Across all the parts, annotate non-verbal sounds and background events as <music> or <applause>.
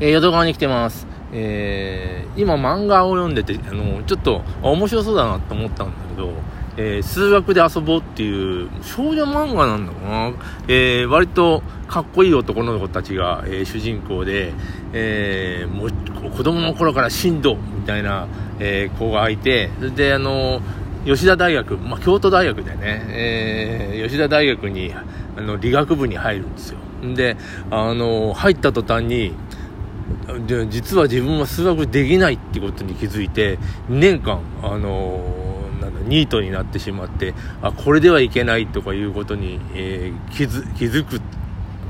えー、淀川に来てます。えー、今漫画を読んでて、あの、ちょっと面白そうだなと思ったんだけど、えー、数学で遊ぼうっていう少女漫画なんだかな。えー、割とかっこいい男の子たちが、えー、主人公で、えー、もう子供の頃から神道みたいな、えー、子がいて、それであの、吉田大学、まあ、京都大学でね、えー、吉田大学に、あの、理学部に入るんですよ。で、あの、入った途端に、で実は自分は数学できないってことに気づいて2年間あのなんだニートになってしまってあこれではいけないとかいうことに、えー、気づ気づく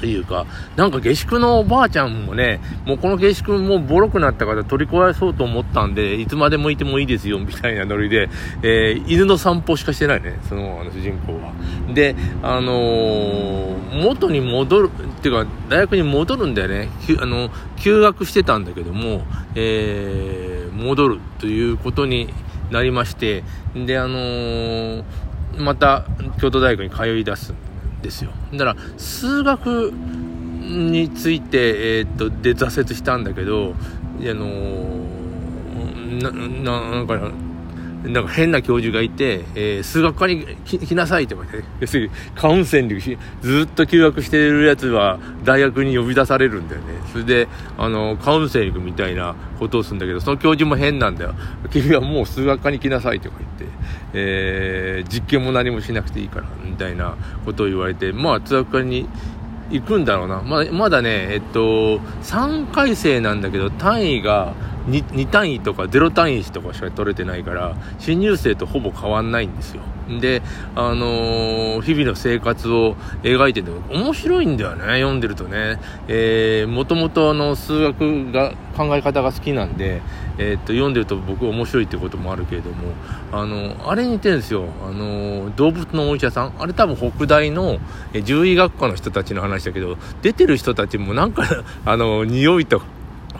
というか、なんか下宿のおばあちゃんもね、もうこの下宿もボロくなったから取り壊そうと思ったんで、いつまでもいてもいいですよ、みたいなノリで、えー、犬の散歩しかしてないね、その、あの主人公は。で、あのー、元に戻る、っていうか、大学に戻るんだよね。あの、休学してたんだけども、えー、戻るということになりまして、で、あのー、また京都大学に通い出すですよ。だから数学について、えー、っとで挫折したんだけどあのー、ななんかなんか変な教授がいて、えー、数学科に来なさいって言われて、要するにカウンセリングし、ずっと休学してるやつは大学に呼び出されるんだよね。それで、あの、カウンセリングみたいなことをするんだけど、その教授も変なんだよ。君はもう数学科に来なさいとか言って、えー、実験も何もしなくていいから、みたいなことを言われて、まあ、数学科に行くんだろうな。ままだね、えっと、3回生なんだけど、単位が、2, 2単位とか0単位とかしか取れてないから新入生とほぼ変わんないんですよ。であのー、日々の生活を描いてて面白いんだよね読んでるとね。えー、もともとあの数学が考え方が好きなんで、えー、っと読んでると僕面白いってこともあるけれどもあのあれに似てるんですよ。あの動物のお医者さん。あれ多分北大の獣医学科の人たちの話だけど出てる人たちもなんか <laughs> あの匂いとか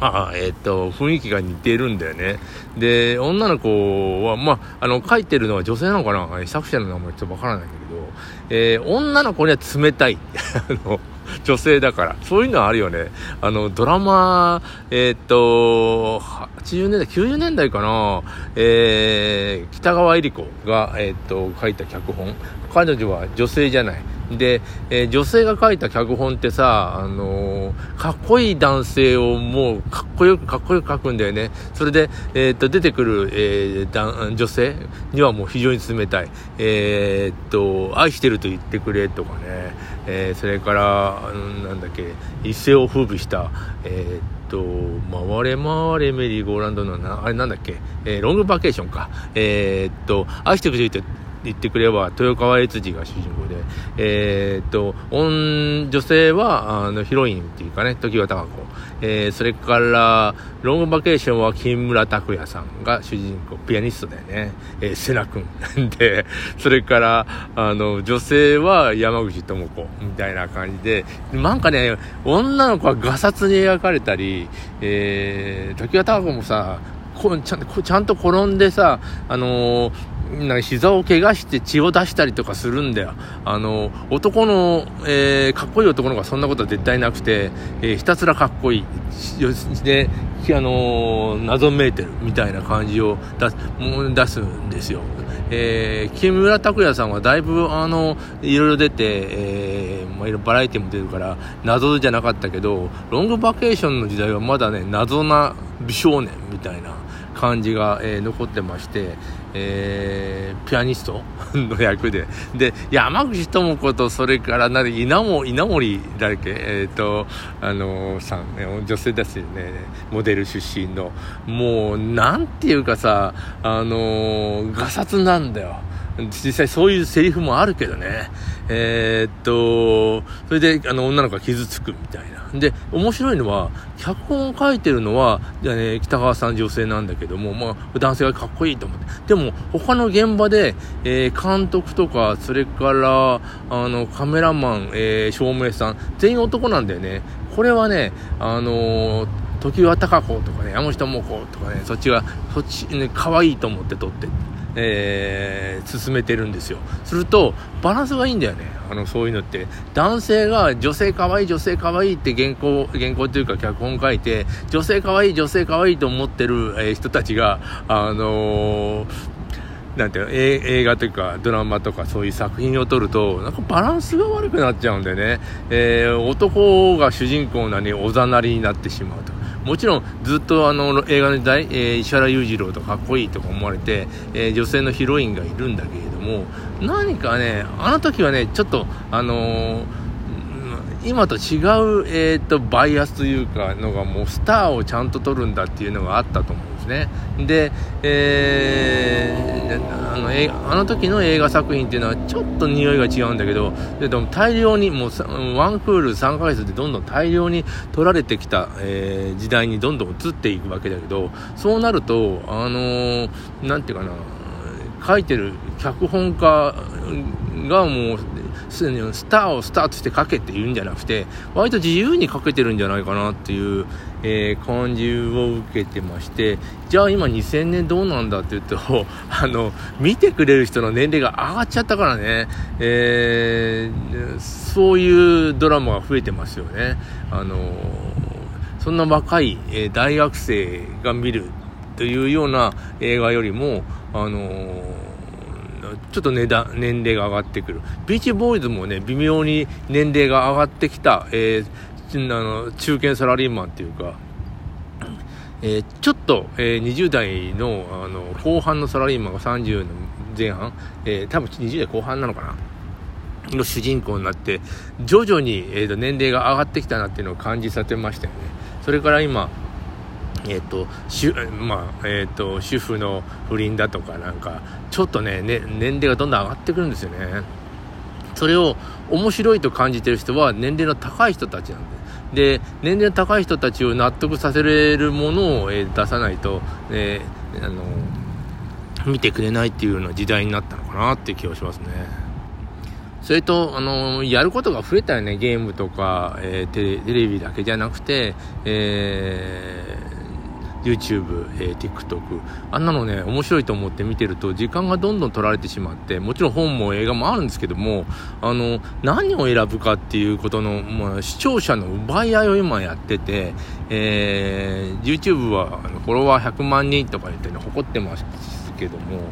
まあ、えっ、と、雰囲気が似てるんだよね。で、女の子は、まあ、あの、書いてるのは女性なのかな？作者の名前ちょっとわからないんだけど、えー、女の子には冷たい。<laughs> あの、女性だから。そういうのはあるよね。あの、ドラマ、えっ、と、80年代、90年代かな、えー、北川恵理子が、えっ、と、書いた脚本。彼女は女性じゃない。で、えー、女性が書いた脚本ってさ、あのー、かっこいい男性をもうかっこよくかっこよく書くんだよね。それで、えー、っと、出てくる、えー、女性にはもう非常に冷たい。えー、っと、愛してると言ってくれとかね、えそれから、なんだっけ、一世を風靡した、えっと、回れ回れメリーゴーランドのな、あれなんだっけ、えロングバケーションか。えっと、愛してくれて言ってくれば、豊川悦司が主人公で、えー、っと、女性は、あの、ヒロインっていうかね、時は高子。えー、それから、ロングバケーションは金村拓哉さんが主人公、ピアニストだよね。えー、瀬名君。で、<laughs> それから、あの、女性は山口智子みたいな感じで、なんかね、女の子はガサツに描かれたり、えー、時は高子もさ、こちゃんちゃんと転んでさ、あのーなんか膝を怪我して血を出したりとかするんだよ。あの、男の、えー、かっこいい男の子はそんなことは絶対なくて、えー、ひたすらかっこいい。で、あのー、謎めいてるみたいな感じを出す出すんですよ。えー、木村拓哉さんはだいぶ、あの、いろいろ出て、えー、まあ、いろバラエティも出るから、謎じゃなかったけど、ロングバケーションの時代はまだね、謎な美少年みたいな感じが、えー、残ってまして、えー、ピアニストの役で。で、山口智子と、それから、な稲森、稲森だっけ？えっ、ー、と、あのー、さん、女性ですよね、モデル出身の。もう、なんていうかさ、あのー、ガサツなんだよ。実際そういうセリフもあるけどね。えー、っと、それで、あの、女の子が傷つくみたいな。で、面白いのは、脚本を書いてるのは、ね、北川さん女性なんだけども、まあ、男性がかっこいいと思って。でも、他の現場で、えー、監督とか、それから、あの、カメラマン、えー、照明さん、全員男なんだよね。これはね、あのー、時は高子とかね、山下桃子とかね、そっちが、そっちね、可愛いと思って撮って。えー、進めてるんですよ。するとバランスがいいんだよね。あのそういうのって。男性が女性かわいい女性かわいいって原稿原稿というか脚本書いて女性かわいい女性かわいいと思ってる、えー、人たちがあのーなんていう映画というかドラマとかそういう作品を撮るとなんかバランスが悪くなっちゃうんでね、えー、男が主人公なのにおざなりになってしまうとか。もちろんずっとあの映画の時代、えー、石原裕次郎とかっこいいとか思われて、えー、女性のヒロインがいるんだけれども何かねあの時はねちょっとあのー今と違う、えーと、バイアスというかのがもうスターをちゃんと取るんだっていうのがあったと思う。ね。で、えー、あのあの時の映画作品っていうのはちょっと匂いが違うんだけどでも大量にもうワンクール3ヶ月でどんどん大量に取られてきた、えー、時代にどんどん移っていくわけだけどそうなるとあのー、ていうかな書いてる脚本家がもうスターをスターとして書けって言うんじゃなくて、割と自由に書けてるんじゃないかなっていう、えー、感じを受けてまして、じゃあ今2000年どうなんだって言うと、あの、見てくれる人の年齢が上がっちゃったからね、えー、そういうドラマが増えてますよね。あのそんな若い、えー、大学生が見るというような映画よりも、あのちょっと値段、年齢が上がってくる。ビーチボーイズもね、微妙に年齢が上がってきた、えー、あの、中堅サラリーマンっていうか、えー、ちょっと、えー、20代のあの後半のサラリーマンが30の前半、えー、多分20代後半なのかな？の主人公になって徐々に、えーと年齢が上がってきたなっていうのを感じさせましたよねそれから今えっ、ー、と、主、まあ、えっ、ー、と、主婦の不倫だとかなんか、ちょっとね、ね、年齢がどんどん上がってくるんですよね。それを面白いと感じてる人は年齢の高い人たちなんで。で、年齢の高い人たちを納得させれるものを、えー、出さないと、えー、あの、見てくれないっていうような時代になったのかなっていう気がしますね。それと、あのやることが増えたよね。ゲームとか、えー、テレビだけじゃなくて、えー YouTube、えー、TikTok、あんなのね、面白いと思って見てると、時間がどんどん取られてしまって、もちろん本も映画もあるんですけども、あの、何を選ぶかっていうことの、まあ、視聴者の奪い合いを今やってて、えー、YouTube はフォロワー100万人とか言ってね、誇ってますけども、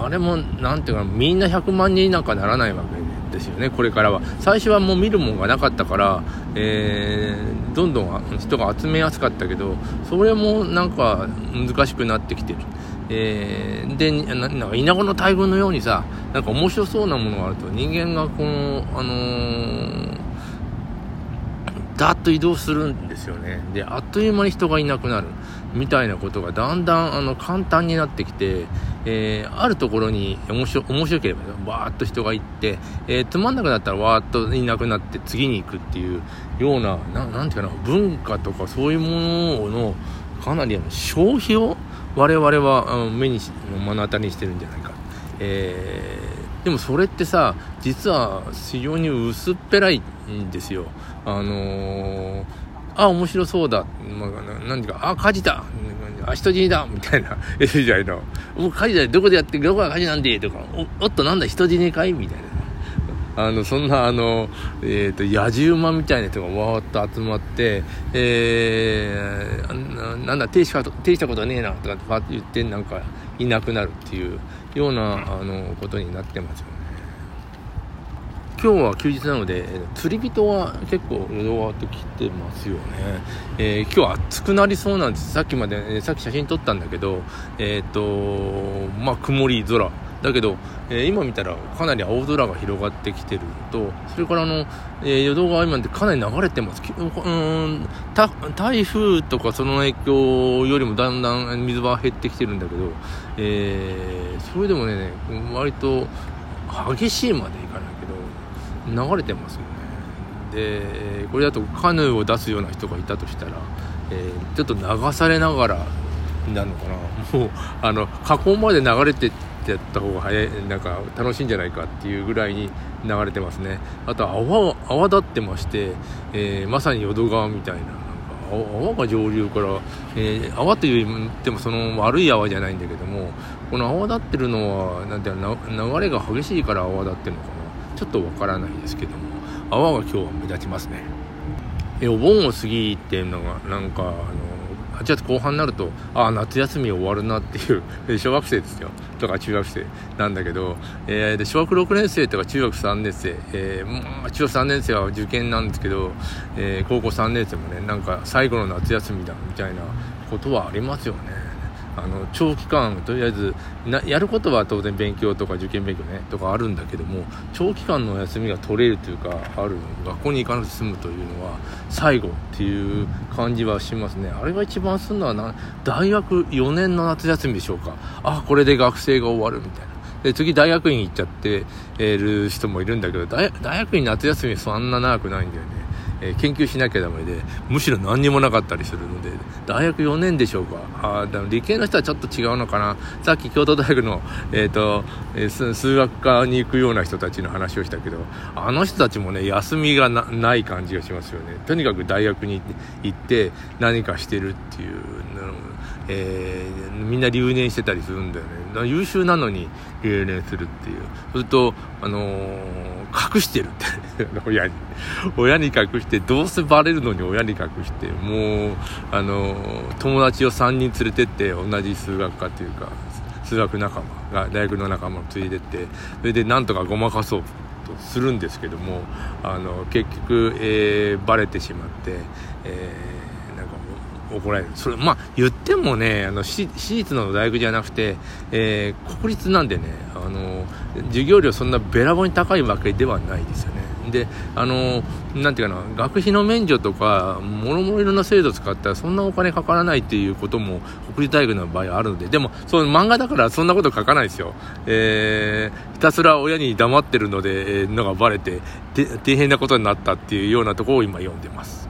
あれも、なんていうか、みんな100万人なんかならないわけで、ですよね、これからは。最初はもう見るもんがなかったから、えー、どんどん人が集めやすかったけど、それもなんか難しくなってきてる。えー、で、なんか稲子の大群のようにさ、なんか面白そうなものがあると、人間がこの、あのー、だっと移動するんですよね。で、あっという間に人がいなくなる。みたいなことがだんだんあの簡単になってきて、えー、あるところに面白面白ければわーっと人が行って、えー、つまんなくなったらわーっといなくなって次に行くっていうようなななんていうかな文化とかそういうもののかなり消費を我々は目に目の当たりにしてるんじゃないか、えー、でもそれってさ実は非常に薄っぺらいんですよあのーあ、面白そうだ。まあ、なんていうか、あ、火事だ。あ、人死にだ。みたいな。え、じゃないの。もう火事だよ。どこでやって、どこが火事なんで？とか、お、おっと、なんだ、人死にかい？みたいな。あの、そんな、あの、えっ、ー、と、野獣馬みたいな人がわーっと集まって、えー、なんだ、手したこと、手したことねえな、とか、パッと言って、なんか、いなくなるっていうような、あの、ことになってますよね。今日は休日なので、釣り人は結構淀川って来てますよね。えー、今日は暑くなりそうなんです。さっきまで、さっき写真撮ったんだけど、えっ、と、まあ、曇り空。だけど、えー、今見たらかなり青空が広がってきてると、それからあの、えー、淀川今ってかなり流れてます。うん台風とかその影響よりもだんだん水は減ってきてるんだけど、えー、それでもね、割と激しいまでいかないけど、流れてますよね。でこれだとカヌーを出すような人がいたとしたら、えー、ちょっと流されながらなるのかな。もうあの河口まで流れてってやった方が早いなんか楽しいんじゃないかっていうぐらいに流れてますね。あと泡泡立ってまして、えー、まさに淀川みたいななんか泡が上流から、えー、泡と言ってもその悪い泡じゃないんだけどもこの泡立ってるのはなんていうの流れが激しいから泡立ってるのかな。ちょっとわからないですけども。泡が今日は目立ちますね。えお盆を過ぎていうのがなんかあの8月後半になるとああ夏休み終わるなっていう <laughs> 小学生ですよ。とか中学生なんだけど、えー、で小学6年生とか中学3年生、えー、中学3年生は受験なんですけど、えー、高校3年生もねなんか最後の夏休みだみたいなことはありますよね。あの長期間とりあえずなやることは当然勉強とか受験勉強ねとかあるんだけども長期間の休みが取れるというかある学校に行かなくて済むというのは最後っていう感じはしますね。あれが一番するのは大学4年の夏休みでしょうか。あこれで学生が終わるみたいな。で次大学院行っちゃってる人もいるんだけど大学院夏休みそんな長くないんだよね。えー、研究しなきゃダメでむしろ何にもなかったりするので大学4年でしょうか。あでも理系の人はちょっと違うのかな。さっき京都大学の、えーとえー、数学科に行くような人たちの話をしたけどあの人たちもね休みがない感じがしますよね。とにかく大学に行って何かしてるっていうえー、みんな留年してたりするんだよね。優秀なのに留年するっていう。それとあのー、隠してるって。<laughs> 親に。親に隠してどうせバレるのに親に隠して。もうあのー、友達を3人連れてって同じ数学科っていうか数学仲間が大学の仲間を連れてってそれでなんとかごまかそうとするんですけどもあの結局、えー、バレてしまって、えー怒られる。それ、まあ、言ってもね、あの、私立の大学じゃなくて、えー、国立なんでね、あの、授業料そんなべらぼに高いわけではないですよね。で、あの、なんていうかな、学費の免除とか、もろもろいろな制度使ったらそんなお金かからないっていうことも国立大学の場合はあるので、でも、その漫画だからそんなこと書かないですよ。えー、ひたすら親に黙ってるので、えー、のがバレて、大変なことになったっていうようなところを今読んでます。